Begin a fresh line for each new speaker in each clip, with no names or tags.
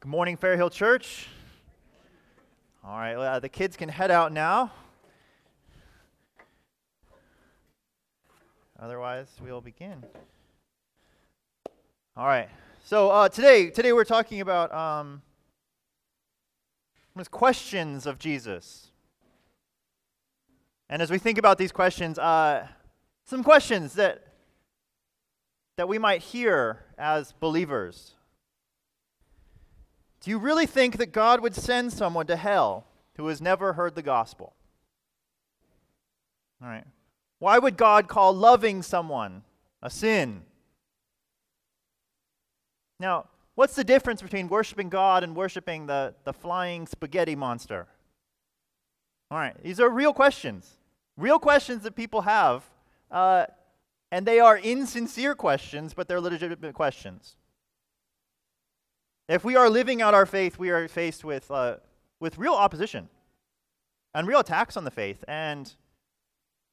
Good morning, Fair Hill Church. All right, uh, the kids can head out now. Otherwise, we'll begin. All right. So uh, today, today we're talking about um, questions of Jesus. And as we think about these questions, uh, some questions that that we might hear as believers. Do you really think that God would send someone to hell who has never heard the gospel? All right. Why would God call loving someone a sin? Now, what's the difference between worshiping God and worshiping the, the flying spaghetti monster? All right, these are real questions. Real questions that people have. Uh, and they are insincere questions, but they're legitimate questions. If we are living out our faith, we are faced with, uh, with real opposition and real attacks on the faith, and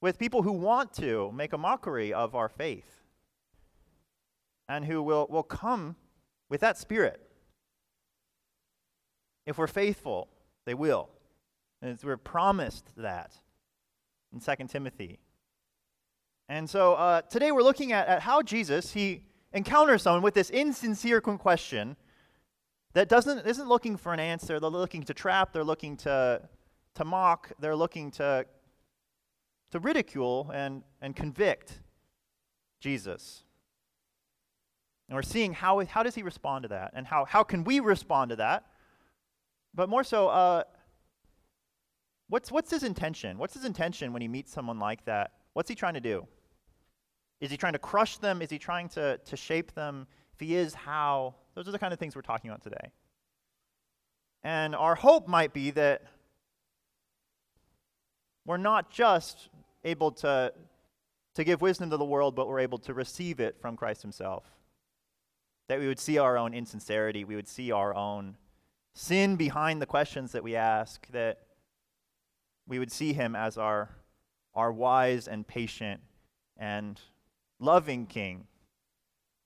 with people who want to make a mockery of our faith and who will, will come with that spirit. If we're faithful, they will. And we're promised that in 2 Timothy. And so uh, today we're looking at, at how Jesus, he encounters someone with this insincere question that doesn't, isn't looking for an answer. They're looking to trap, they're looking to, to mock, they're looking to, to ridicule and, and convict Jesus. And we're seeing how, how does he respond to that and how, how can we respond to that. But more so, uh, what's, what's his intention? What's his intention when he meets someone like that? What's he trying to do? Is he trying to crush them? Is he trying to, to shape them? If he is, how? Those are the kind of things we're talking about today. And our hope might be that we're not just able to, to give wisdom to the world, but we're able to receive it from Christ himself. That we would see our own insincerity, we would see our own sin behind the questions that we ask, that we would see him as our, our wise and patient and loving king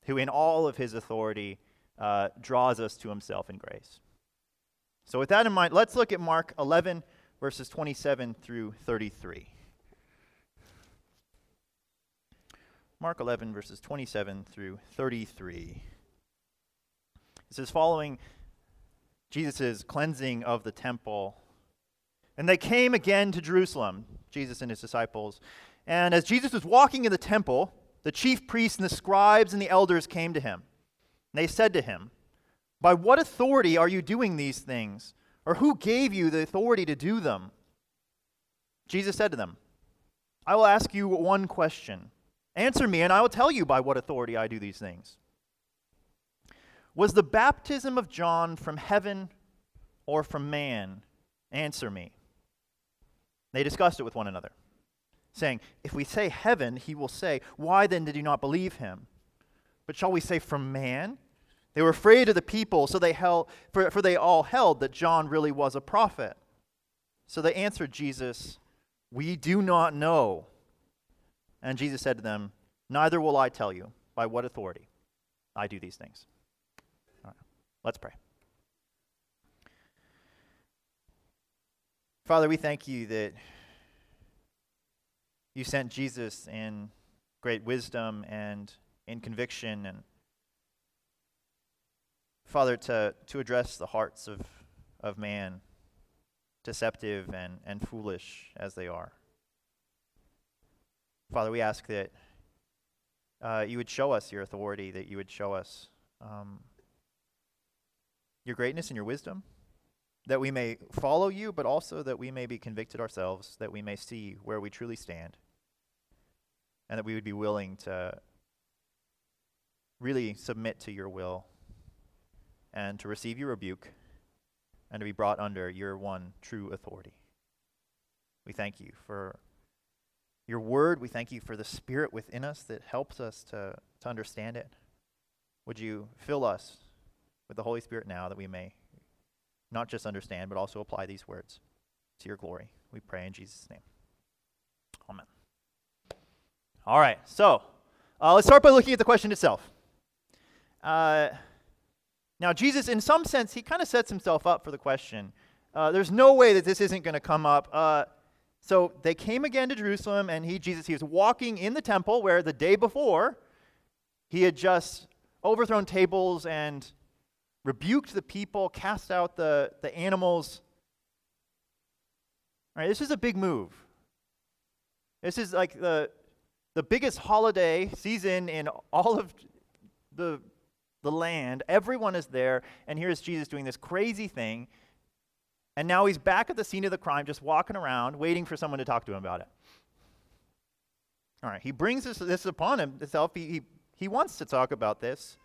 who, in all of his authority, uh, draws us to himself in grace. So, with that in mind, let's look at Mark 11, verses 27 through 33. Mark 11, verses 27 through 33. This is following Jesus' cleansing of the temple. And they came again to Jerusalem, Jesus and his disciples. And as Jesus was walking in the temple, the chief priests and the scribes and the elders came to him. And they said to him, By what authority are you doing these things? Or who gave you the authority to do them? Jesus said to them, I will ask you one question. Answer me, and I will tell you by what authority I do these things. Was the baptism of John from heaven or from man? Answer me. They discussed it with one another saying, If we say heaven, he will say, Why then did you not believe him? But shall we say from man? They were afraid of the people, so they held, for, for they all held that John really was a prophet. So they answered Jesus, We do not know. And Jesus said to them, Neither will I tell you by what authority I do these things. All right, let's pray. Father, we thank you that you sent Jesus in great wisdom and in conviction and Father, to, to address the hearts of, of man, deceptive and, and foolish as they are. Father, we ask that uh, you would show us your authority, that you would show us um, your greatness and your wisdom, that we may follow you, but also that we may be convicted ourselves, that we may see where we truly stand and that we would be willing to really submit to your will and to receive your rebuke and to be brought under your one true authority. We thank you for your word. We thank you for the spirit within us that helps us to, to understand it. Would you fill us with the Holy Spirit now that we may not just understand, but also apply these words to your glory? We pray in Jesus' name. Amen. All right, so uh, let's start by looking at the question itself. Uh, Now, Jesus, in some sense, he kind of sets himself up for the question. Uh, there's no way that this isn't going to come up. Uh, so they came again to Jerusalem, and he, Jesus, he was walking in the temple where the day before he had just overthrown tables and rebuked the people, cast out the, the animals. All right, this is a big move. This is like the, the biggest holiday season in all of the, the land. Everyone is there, and here's Jesus doing this crazy thing. And now he's back at the scene of the crime, just walking around, waiting for someone to talk to him about it. All right, he brings this, this upon himself. He, he, he wants to talk about this.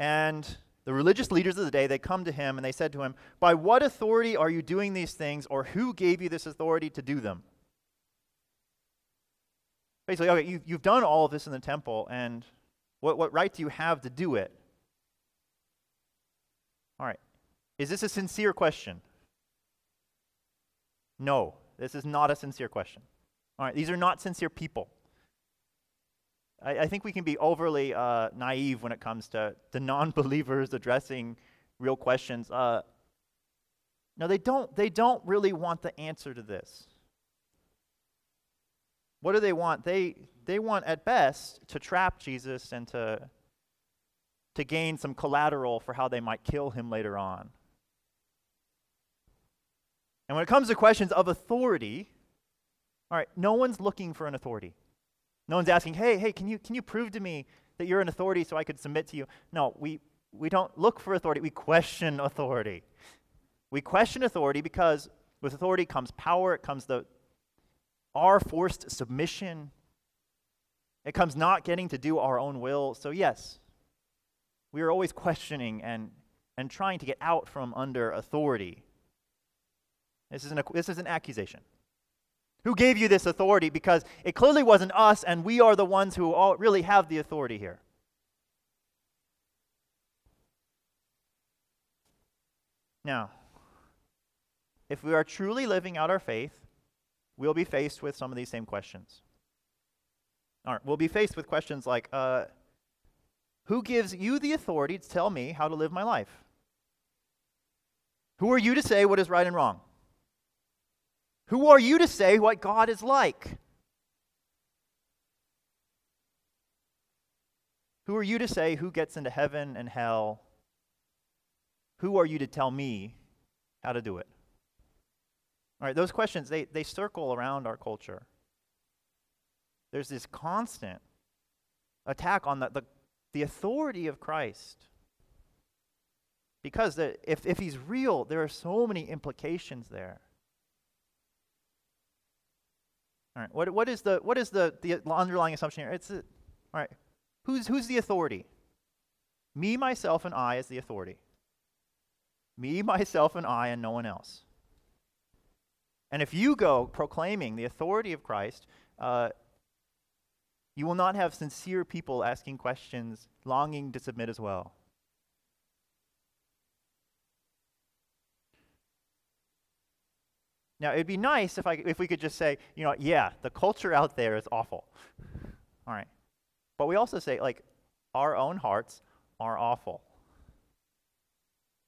And the religious leaders of the day, they come to him and they said to him, By what authority are you doing these things, or who gave you this authority to do them? Basically, okay, you, you've done all of this in the temple, and what, what right do you have to do it? All right. Is this a sincere question? No, this is not a sincere question. All right, these are not sincere people. I, I think we can be overly uh, naive when it comes to, the non believers addressing real questions. Uh, no, they don't, they don't really want the answer to this. What do they want? They, they want, at best, to trap Jesus and to, to gain some collateral for how they might kill him later on. And when it comes to questions of authority, all right, no one's looking for an authority. No one's asking, hey, hey, can you, can you prove to me that you're an authority so I could submit to you? No, we, we don't look for authority, we question authority. We question authority because with authority comes power, it comes the our forced submission. It comes not getting to do our own will. So yes, we are always questioning and, and trying to get out from under authority. This is, an, this is an accusation. Who gave you this authority? Because it clearly wasn't us, and we are the ones who all really have the authority here. Now, if we are truly living out our faith, we'll be faced with some of these same questions. All right, we'll be faced with questions like uh, Who gives you the authority to tell me how to live my life? Who are you to say what is right and wrong? Who are you to say what God is like? Who are you to say who gets into heaven and hell? Who are you to tell me how to do it? All right, those questions, they, they circle around our culture. There's this constant attack on the, the, the authority of Christ. Because the, if, if he's real, there are so many implications there. All right, what, what is, the, what is the, the underlying assumption here? It's all right, who's, who's the authority? Me, myself, and I is the authority. Me, myself, and I, and no one else. And if you go proclaiming the authority of Christ, uh, you will not have sincere people asking questions, longing to submit as well. Now, it'd be nice if, I, if we could just say, you know, yeah, the culture out there is awful. All right. But we also say, like, our own hearts are awful.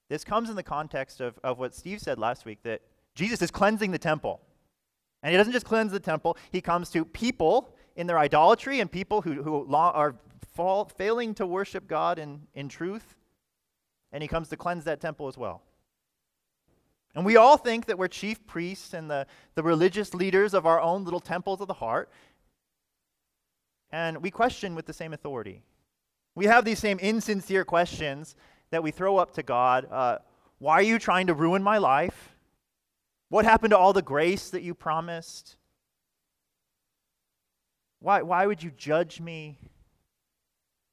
This comes in the context of, of what Steve said last week that Jesus is cleansing the temple. And he doesn't just cleanse the temple, he comes to people in their idolatry and people who, who are fall, failing to worship God in, in truth. And he comes to cleanse that temple as well. And we all think that we're chief priests and the, the religious leaders of our own little temples of the heart. And we question with the same authority. We have these same insincere questions that we throw up to God. Uh, why are you trying to ruin my life? What happened to all the grace that you promised? Why, why would you judge me?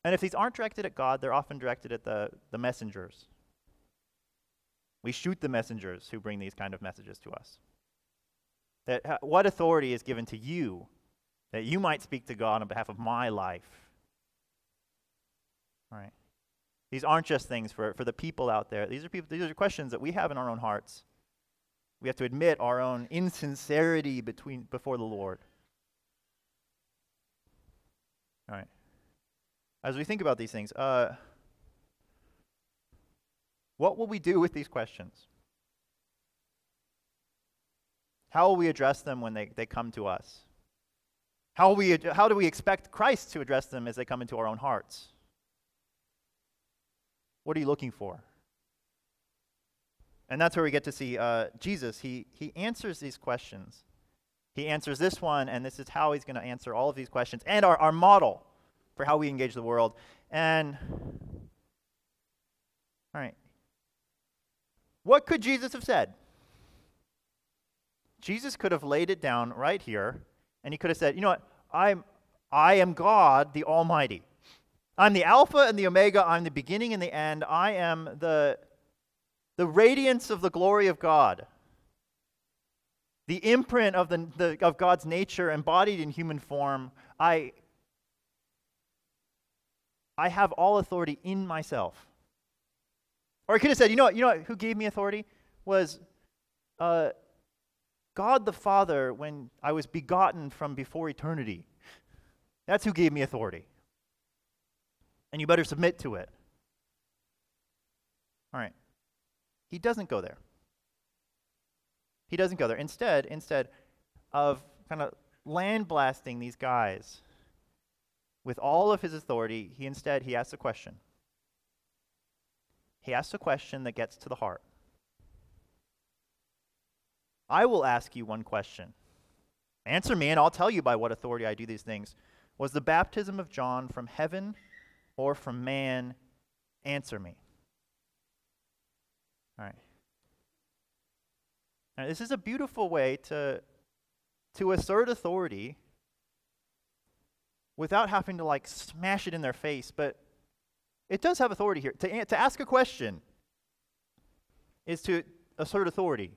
And if these aren't directed at God, they're often directed at the, the messengers. We shoot the messengers who bring these kind of messages to us. That what authority is given to you that you might speak to God on behalf of my life? All right. These aren't just things for, for the people out there. These are people these are questions that we have in our own hearts. We have to admit our own insincerity between before the Lord. All right. As we think about these things, uh, What will we do with these questions? How will we address them when they, they come to us? How, will we, how do we expect Christ to address them as they come into our own hearts? What are you looking for? And that's where we get to see uh, Jesus. He, he answers these questions. He answers this one, and this is how he's going to answer all of these questions and our, our model for how we engage the world. And, all right, what could Jesus have said? Jesus could have laid it down right here, and he could have said, you know what, I'm, I am God, the Almighty. I'm the Alpha and the Omega. I'm the beginning and the end. I am the, the radiance of the glory of God, the imprint of, the, the, of God's nature embodied in human form. I, I have all authority in myself. Or I could have said, you know what, you know what, who gave me authority? Was uh, God the Father when I was begotten from before eternity. That's who gave me authority. And you better submit to it. All right. He doesn't go there. He doesn't go there. Instead, instead of kind of land blasting these guys with all of his authority, he instead he asks a question. He asks a question that gets to the heart. I will ask you one question. Answer me, and I'll tell you by what authority I do these things. Was the baptism of John from heaven or from man? Answer me. All right. Now, this is a beautiful way to, to assert authority without having to like smash it in their face, but it does have authority here. To, to ask a question is to assert authority.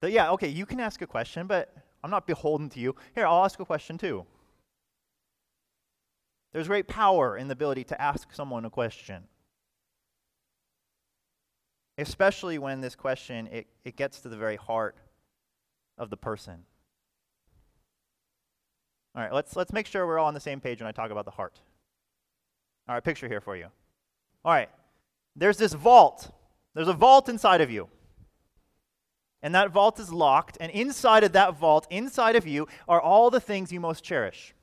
That, yeah, okay, you can ask a question, but I'm not beholden to you. Here, I'll ask a question too. There's great power in the ability to ask someone a question. Especially when this question it, it gets to the very heart of the person. All right, let's let's make sure we're all on the same page when I talk about the heart. All right, picture here for you. All right. There's this vault. There's a vault inside of you and that vault is locked, and inside of that vault, inside of you, are all the things you most cherish.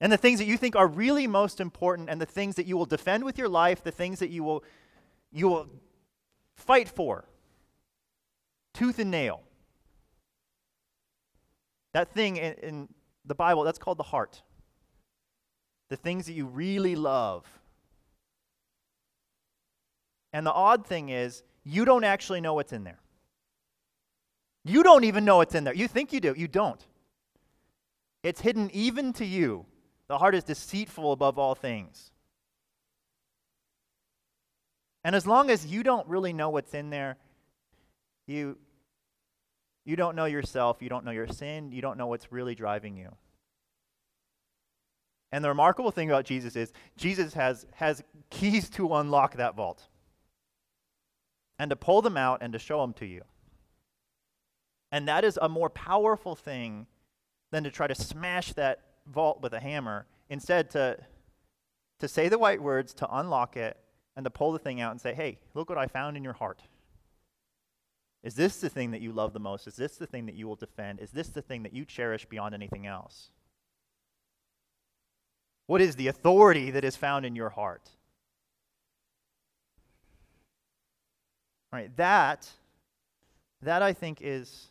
And the things that you think are really most important, and the things that you will defend with your life, the things that you will, you will fight for, tooth and nail. That thing in, in the Bible, that's called the heart. The things that you really love. And the odd thing is, you don't actually know what's in there. You don't even know what's in there. You think you do, you don't. It's hidden even to you. The heart is deceitful above all things. And as long as you don't really know what's in there, you, you don't know yourself, you don't know your sin, you don't know what's really driving you. And the remarkable thing about Jesus is Jesus has, has keys to unlock that vault and to pull them out and to show them to you. And that is a more powerful thing than to try to smash that vault with a hammer. Instead, to, to say the right words, to unlock it, and to pull the thing out and say, hey, look what I found in your heart. Is this the thing that you love the most? Is this the thing that you will defend? Is this the thing that you cherish beyond anything else? What is the authority that is found in your heart? Right, that that I think is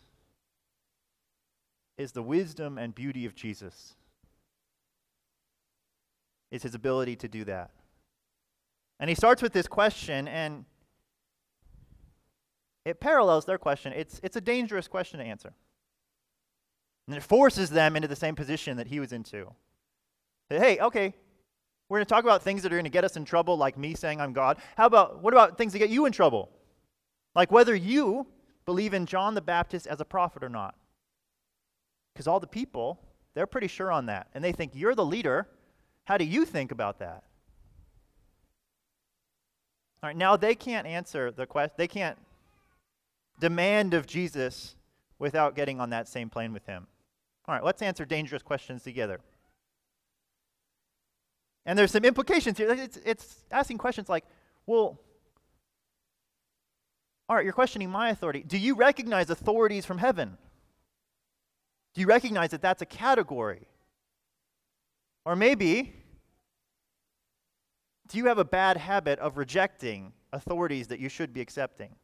is the wisdom and beauty of Jesus. Is his ability to do that. And he starts with this question, and it parallels their question. It's, it's a dangerous question to answer. And it forces them into the same position that he was into. Hey, okay, we're going to talk about things that are going to get us in trouble, like me saying I'm God. How about, what about things that get you in trouble? Like whether you believe in John the Baptist as a prophet or not. Because all the people, they're pretty sure on that. And they think, You're the leader. How do you think about that? All right, now they can't answer the question, they can't demand of Jesus without getting on that same plane with him. All right, let's answer dangerous questions together. And there's some implications here. It's, it's asking questions like, well, All right, you're questioning my authority. Do you recognize authorities from heaven? Do you recognize that that's a category? Or maybe, do you have a bad habit of rejecting authorities that you should be accepting?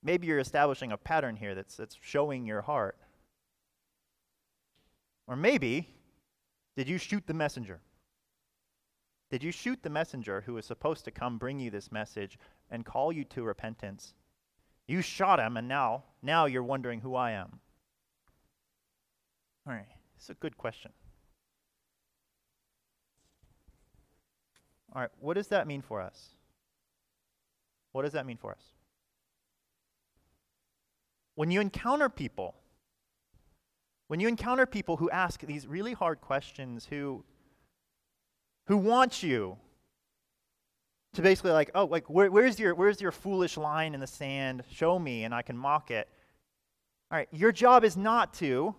Maybe you're establishing a pattern here that's, that's showing your heart. Or maybe, did you shoot the messenger? Did you shoot the messenger who was supposed to come bring you this message and call you to repentance? You shot him, and now, now you're wondering who I am. All right, it's a good question. All right, what does that mean for us? What does that mean for us? When you encounter people, when you encounter people who ask these really hard questions, who, who want you to basically like, oh, like where, where's your where's your foolish line in the sand? Show me, and I can mock it. All right, your job is not to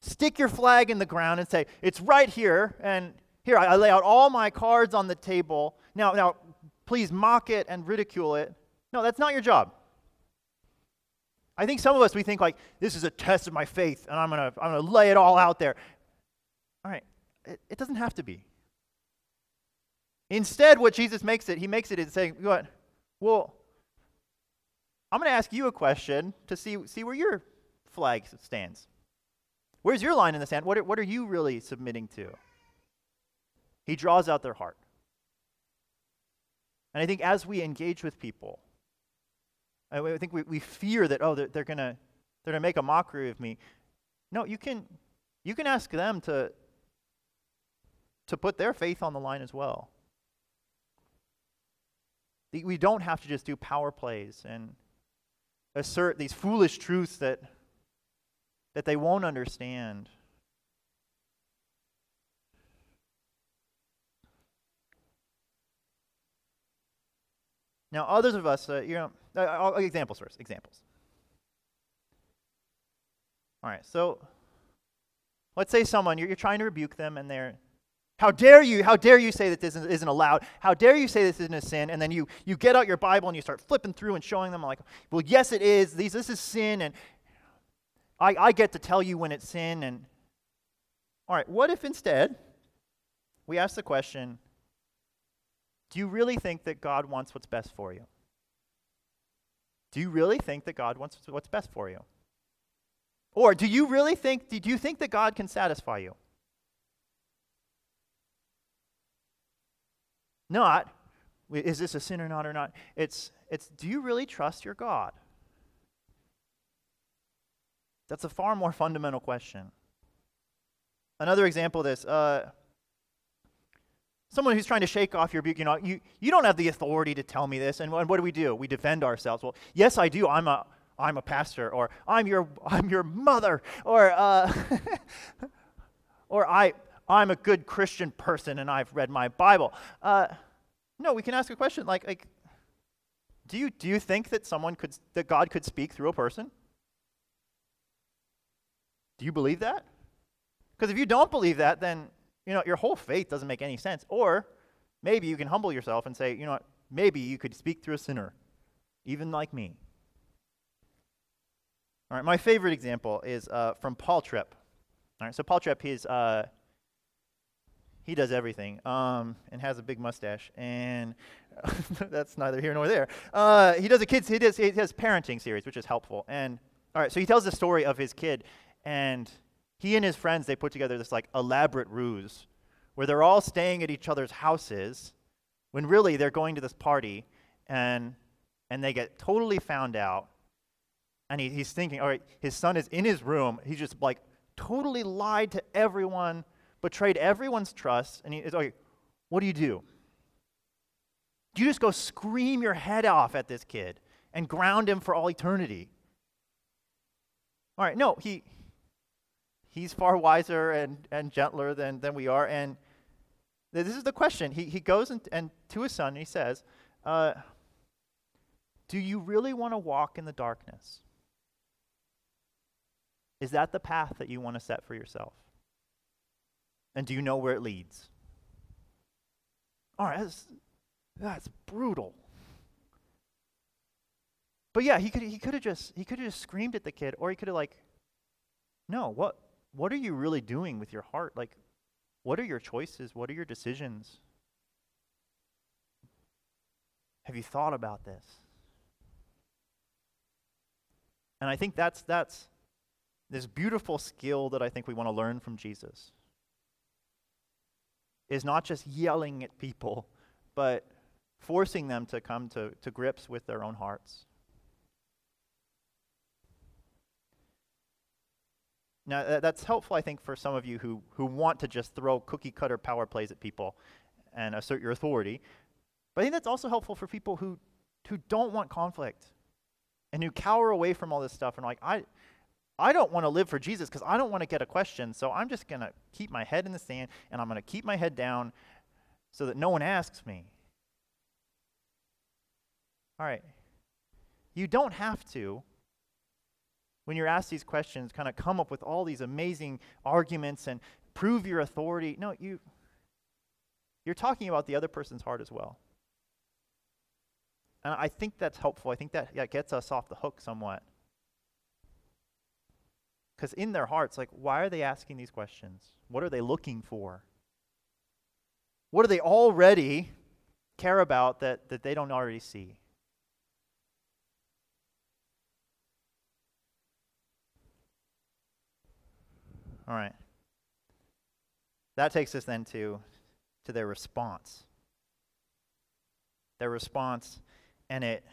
stick your flag in the ground and say it's right here, and here I, I lay out all my cards on the table. Now, now, please mock it and ridicule it. No, that's not your job. I think some of us we think like this is a test of my faith, and I'm gonna I'm gonna lay it all out there. All right, it, it doesn't have to be. Instead, what Jesus makes it, he makes it in saying, what? Well, I'm going to ask you a question to see, see where your flag stands. Where's your line in the sand? What are, what are you really submitting to? He draws out their heart. And I think as we engage with people, I think we, we fear that, oh, they're, they're going to they're gonna make a mockery of me. No, you can, you can ask them to, to put their faith on the line as well. We don't have to just do power plays and assert these foolish truths that, that they won't understand. Now, others of us, uh, you know, uh, examples first. Examples. All right, so let's say someone, you're, you're trying to rebuke them and they're how dare you? How dare you say that this isn't allowed? How dare you say this isn't a sin? And then you, you get out your Bible and you start flipping through and showing them, like, well, yes, it is. These, this is sin, and I, I get to tell you when it's sin. And all right, what if instead we ask the question do you really think that God wants what's best for you? Do you really think that God wants what's best for you? Or do you really think, do you think that God can satisfy you? Not, is this a sin or not or not? It's, it's do you really trust your God? That's a far more fundamental question. Another example of this uh, someone who's trying to shake off your rebuke, you know, you, you don't have the authority to tell me this. And, and what do we do? We defend ourselves. Well, yes, I do. I'm a, I'm a pastor, or I'm your, I'm your mother, or, uh, or I, I'm a good Christian person and I've read my Bible. Uh, no, we can ask a question like, like do, you, do you think that someone could, that God could speak through a person? Do you believe that? Because if you don't believe that, then you know your whole faith doesn't make any sense. Or maybe you can humble yourself and say, you know what, maybe you could speak through a sinner, even like me. All right, my favorite example is uh, from Paul Tripp. All right, so Paul Tripp, he's uh, he does everything um, and has a big mustache and that's neither here nor there uh, he does a kids he does he has parenting series which is helpful and all right so he tells the story of his kid and he and his friends they put together this like elaborate ruse where they're all staying at each other's houses when really they're going to this party and and they get totally found out and he, he's thinking all right his son is in his room he just like totally lied to everyone betrayed everyone's trust, and he's like, what do you do? Do you just go scream your head off at this kid and ground him for all eternity? All right, no, he he's far wiser and, and gentler than, than we are. And this is the question. He, he goes and, and to his son and he says, uh, Do you really want to walk in the darkness? Is that the path that you want to set for yourself? And do you know where it leads? All right, that's, that's brutal. But yeah, he could he could have just he could have just screamed at the kid, or he could have like, no, what what are you really doing with your heart? Like, what are your choices? What are your decisions? Have you thought about this? And I think that's that's this beautiful skill that I think we want to learn from Jesus. Is not just yelling at people, but forcing them to come to, to grips with their own hearts. Now, that's helpful, I think, for some of you who, who want to just throw cookie cutter power plays at people and assert your authority. But I think that's also helpful for people who, who don't want conflict and who cower away from all this stuff and are like, I, I don't want to live for Jesus because I don't want to get a question. So I'm just going to keep my head in the sand and I'm going to keep my head down so that no one asks me. All right. You don't have to when you're asked these questions, kind of come up with all these amazing arguments and prove your authority. No, you you're talking about the other person's heart as well. And I think that's helpful. I think that, that gets us off the hook somewhat. Because in their hearts, like, why are they asking these questions? What are they looking for? What do they already care about that, that they don't already see? All right. That takes us then to, to their response. Their response, and it,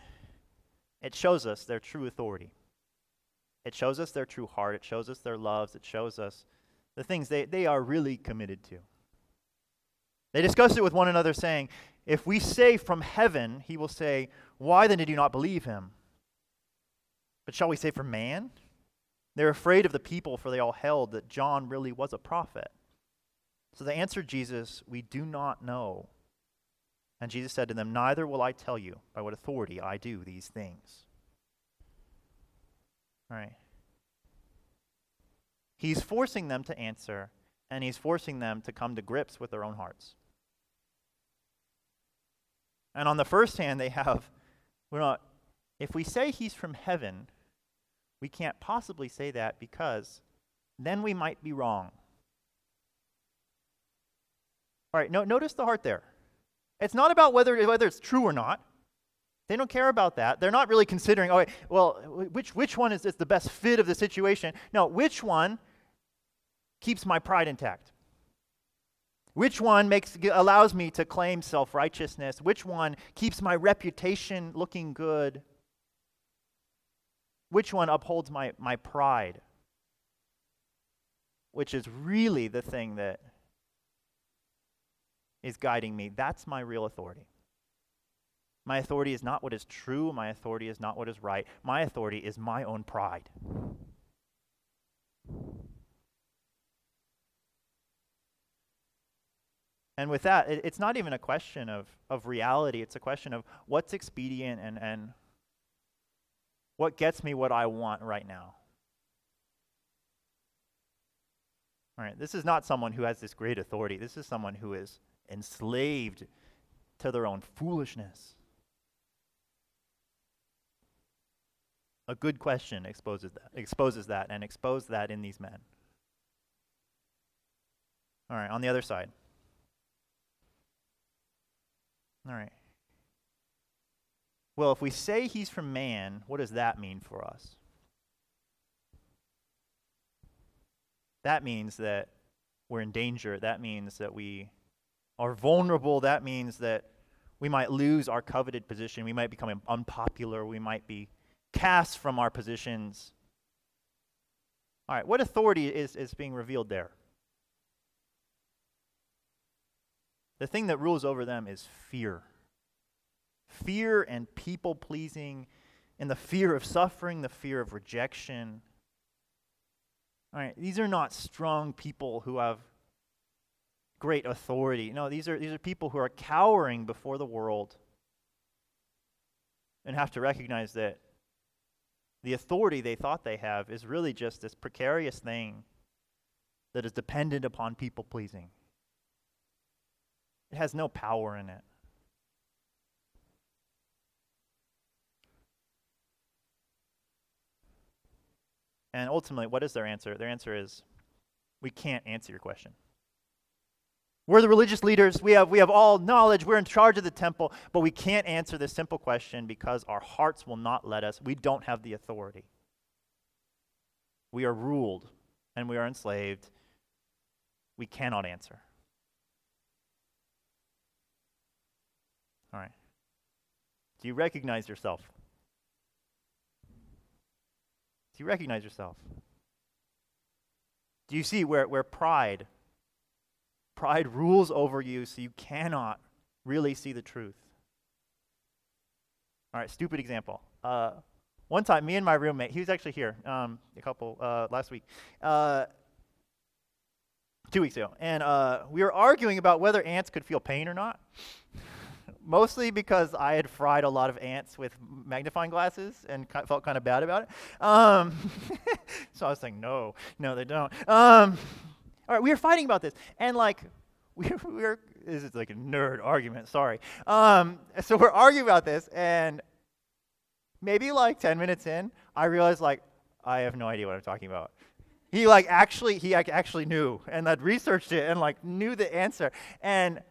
it shows us their true authority. It shows us their true heart. It shows us their loves. It shows us the things they, they are really committed to. They discussed it with one another, saying, If we say from heaven, he will say, Why then did you not believe him? But shall we say from man? They're afraid of the people, for they all held that John really was a prophet. So they answered Jesus, We do not know. And Jesus said to them, Neither will I tell you by what authority I do these things. All right. He's forcing them to answer, and he's forcing them to come to grips with their own hearts. And on the first hand, they have, we're not, if we say he's from heaven, we can't possibly say that because then we might be wrong. All right, no, notice the heart there. It's not about whether, whether it's true or not. They don't care about that. They're not really considering, oh, well, which, which one is, is the best fit of the situation? No, which one keeps my pride intact? Which one makes, allows me to claim self righteousness? Which one keeps my reputation looking good? Which one upholds my, my pride? Which is really the thing that is guiding me. That's my real authority. My authority is not what is true. My authority is not what is right. My authority is my own pride. And with that, it, it's not even a question of, of reality. It's a question of what's expedient and, and what gets me what I want right now? All right, this is not someone who has this great authority. This is someone who is enslaved to their own foolishness. A good question exposes that, exposes that and exposed that in these men. All right, on the other side. All right. Well, if we say he's from man, what does that mean for us? That means that we're in danger. That means that we are vulnerable. That means that we might lose our coveted position. We might become unpopular. We might be cast from our positions. All right, what authority is, is being revealed there? The thing that rules over them is fear fear and people pleasing, and the fear of suffering, the fear of rejection. All right, these are not strong people who have great authority. No, these are, these are people who are cowering before the world and have to recognize that the authority they thought they have is really just this precarious thing that is dependent upon people pleasing. It has no power in it. And ultimately, what is their answer? Their answer is we can't answer your question. We're the religious leaders. We have, we have all knowledge. We're in charge of the temple, but we can't answer this simple question because our hearts will not let us. We don't have the authority. We are ruled and we are enslaved. We cannot answer. All right. Do you recognize yourself? Do you recognize yourself? Do you see where, where pride Pride rules over you, so you cannot really see the truth. All right, stupid example. Uh, one time, me and my roommate, he was actually here um, a couple uh, last week, uh, two weeks ago, and uh, we were arguing about whether ants could feel pain or not. Mostly because I had fried a lot of ants with magnifying glasses and felt kind of bad about it. Um, so I was saying, no, no, they don't. Um, all right, we were fighting about this, and like we were, this is like a nerd argument. Sorry. Um, so we're arguing about this, and maybe like ten minutes in, I realized like I have no idea what I'm talking about. He like actually he like, actually knew and had researched it and like knew the answer, and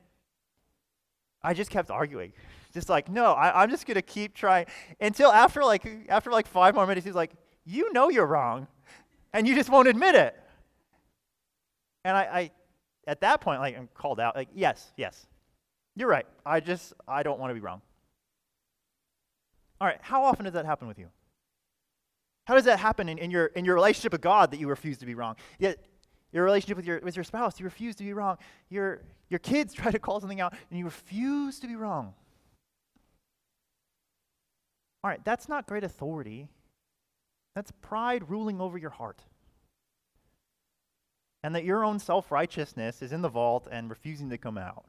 I just kept arguing. Just like, no, I, I'm just gonna keep trying until after like after like five more minutes, he's like, you know you're wrong, and you just won't admit it. And I, I, at that point, like I'm called out, like, yes, yes, you're right. I just, I don't want to be wrong. All right, how often does that happen with you? How does that happen in, in, your, in your relationship with God that you refuse to be wrong? Yet, your relationship with your, with your spouse, you refuse to be wrong. Your, your kids try to call something out, and you refuse to be wrong. All right, that's not great authority. That's pride ruling over your heart and that your own self righteousness is in the vault and refusing to come out.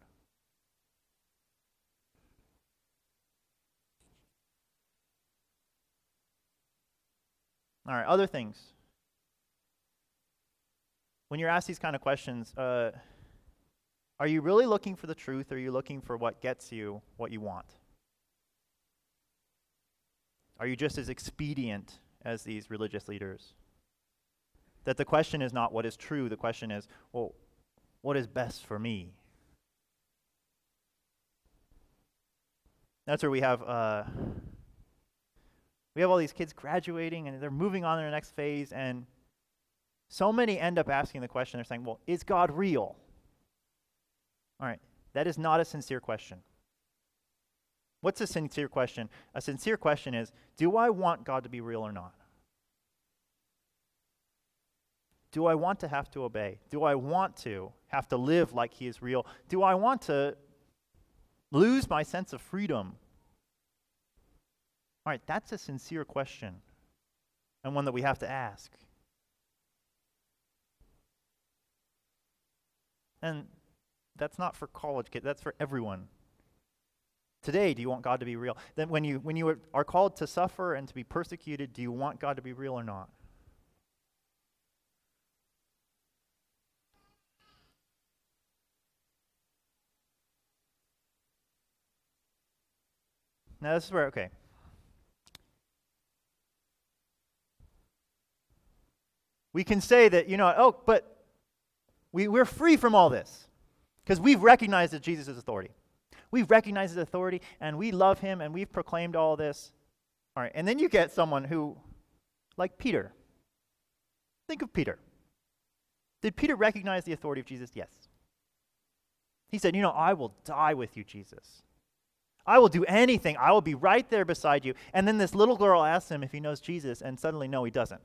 All right, other things. When you're asked these kind of questions, uh, are you really looking for the truth or are you looking for what gets you what you want? Are you just as expedient as these religious leaders? That the question is not what is true, the question is, well, what is best for me? That's where we have uh, we have all these kids graduating and they're moving on to their next phase, and so many end up asking the question. They're saying, "Well, is God real?" All right, that is not a sincere question. What's a sincere question? A sincere question is, "Do I want God to be real or not?" Do I want to have to obey? Do I want to have to live like He is real? Do I want to lose my sense of freedom? All right, that's a sincere question and one that we have to ask. And that's not for college kids, that's for everyone. Today, do you want God to be real? Then when you when you are called to suffer and to be persecuted, do you want God to be real or not? Now, this is where, okay. We can say that, you know, oh, but we, we're free from all this because we've recognized Jesus authority. We've recognized his authority and we love him and we've proclaimed all this. All right, and then you get someone who, like Peter. Think of Peter. Did Peter recognize the authority of Jesus? Yes. He said, You know, I will die with you, Jesus. I will do anything. I will be right there beside you. And then this little girl asks him if he knows Jesus, and suddenly, no, he doesn't.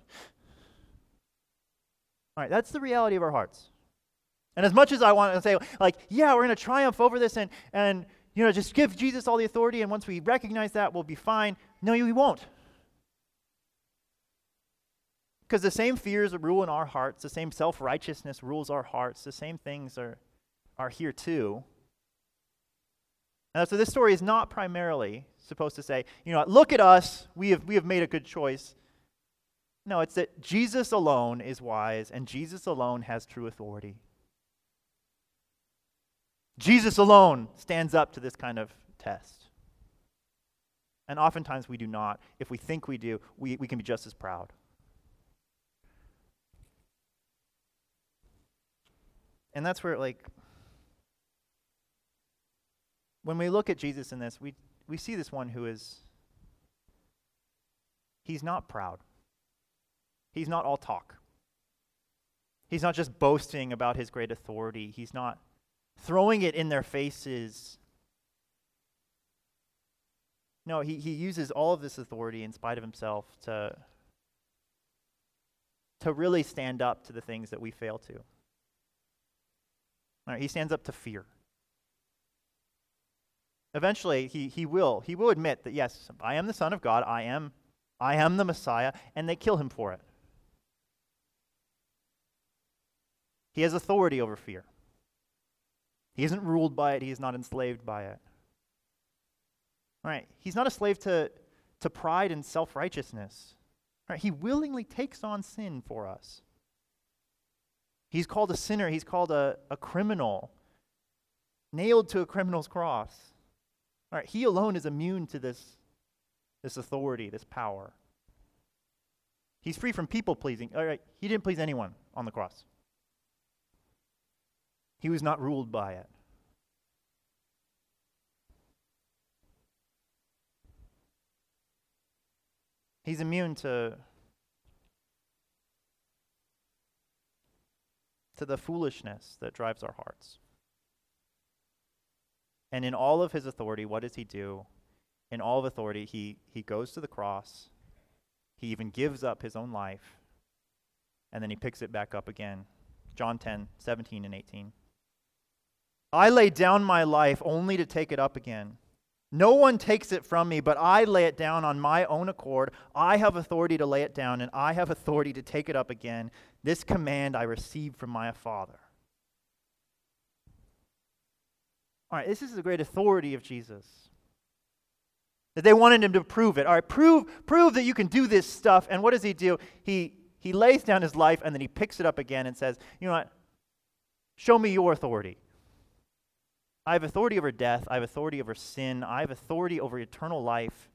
All right, that's the reality of our hearts. And as much as I want to say, like, yeah, we're going to triumph over this and, and, you know, just give Jesus all the authority, and once we recognize that, we'll be fine. No, we won't. Because the same fears rule in our hearts, the same self righteousness rules our hearts, the same things are, are here too. And so this story is not primarily supposed to say, you know, look at us, we have, we have made a good choice. No, it's that Jesus alone is wise and Jesus alone has true authority. Jesus alone stands up to this kind of test. And oftentimes we do not. If we think we do, we, we can be just as proud. And that's where, like, when we look at Jesus in this, we, we see this one who is, he's not proud. He's not all talk. He's not just boasting about his great authority. He's not throwing it in their faces. No, he, he uses all of this authority in spite of himself to, to really stand up to the things that we fail to. Right, he stands up to fear. Eventually, he, he will. He will admit that, yes, I am the Son of God. I am, I am the Messiah, and they kill him for it. He has authority over fear. He isn't ruled by it, he is not enslaved by it. All right, he's not a slave to, to pride and self righteousness. Right, he willingly takes on sin for us. He's called a sinner, he's called a, a criminal, nailed to a criminal's cross. All right, he alone is immune to this, this authority, this power. He's free from people pleasing. All right, he didn't please anyone on the cross. He was not ruled by it. He's immune to to the foolishness that drives our hearts. And in all of his authority, what does he do? In all of authority, he, he goes to the cross. He even gives up his own life. And then he picks it back up again. John 10, 17 and 18. I lay down my life only to take it up again. No one takes it from me, but I lay it down on my own accord. I have authority to lay it down, and I have authority to take it up again. This command I received from my Father. All right, this is the great authority of Jesus. That they wanted him to prove it. All right, prove, prove that you can do this stuff. And what does he do? He, he lays down his life and then he picks it up again and says, You know what? Show me your authority. I have authority over death. I have authority over sin. I have authority over eternal life.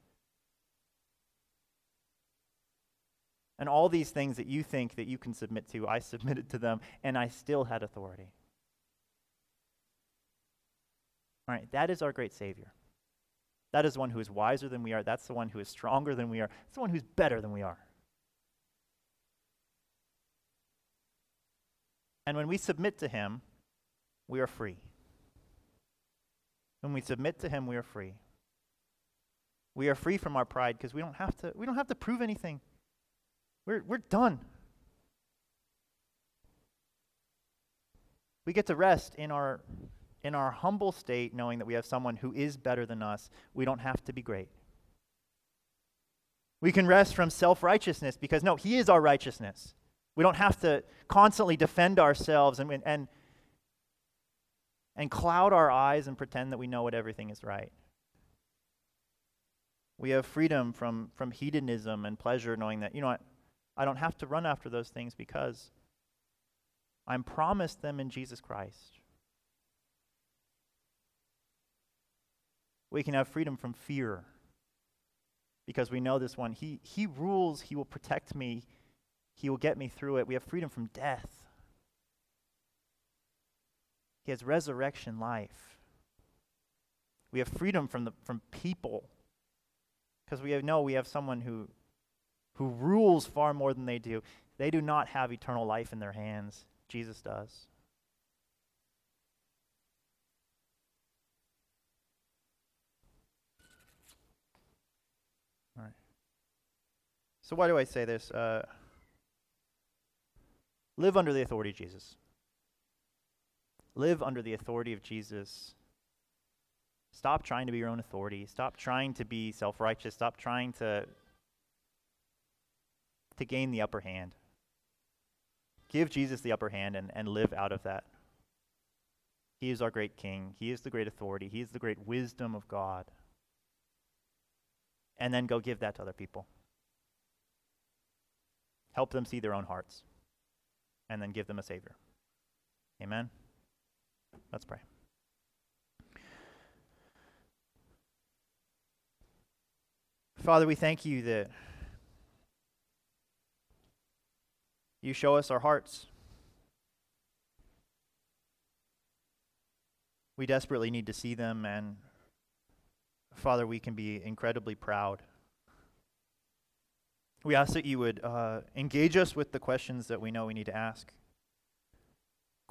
And all these things that you think that you can submit to, I submitted to them, and I still had authority. All right, that is our great Savior. That is the one who is wiser than we are. That's the one who is stronger than we are. That's the one who's better than we are. And when we submit to Him, we are free. When we submit to him, we are free. We are free from our pride because we don't have to we don't have to prove anything. We're we're done. We get to rest in our in our humble state knowing that we have someone who is better than us. We don't have to be great. We can rest from self-righteousness because no, he is our righteousness. We don't have to constantly defend ourselves and and and cloud our eyes and pretend that we know what everything is right. We have freedom from, from hedonism and pleasure, knowing that, you know what, I don't have to run after those things because I'm promised them in Jesus Christ. We can have freedom from fear because we know this one. He, he rules, He will protect me, He will get me through it. We have freedom from death he has resurrection life. We have freedom from, the, from people because we have, know we have someone who, who rules far more than they do. They do not have eternal life in their hands. Jesus does. All right. So, why do I say this? Uh, live under the authority of Jesus. Live under the authority of Jesus. Stop trying to be your own authority. Stop trying to be self righteous. Stop trying to, to gain the upper hand. Give Jesus the upper hand and, and live out of that. He is our great king. He is the great authority. He is the great wisdom of God. And then go give that to other people. Help them see their own hearts. And then give them a Savior. Amen. Let's pray. Father, we thank you that you show us our hearts. we desperately need to see them, and Father, we can be incredibly proud. We ask that you would uh, engage us with the questions that we know we need to ask,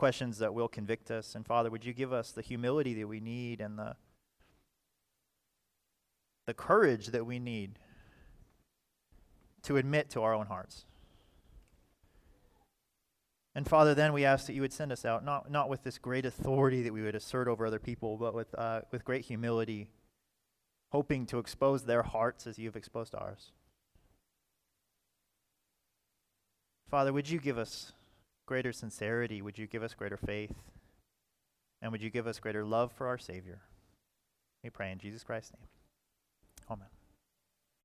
questions that will convict us. And Father, would you give us the humility that we need and the, the courage that we need to admit to our own hearts? And Father, then we ask that you would send us out, not, not with this great authority that we would assert over other people, but with, uh, with great humility, hoping to expose their hearts as you have exposed ours. Father, would you give us greater sincerity? Would you give us greater faith? And would you give us greater love for our Savior? We pray in Jesus Christ's name. Amen.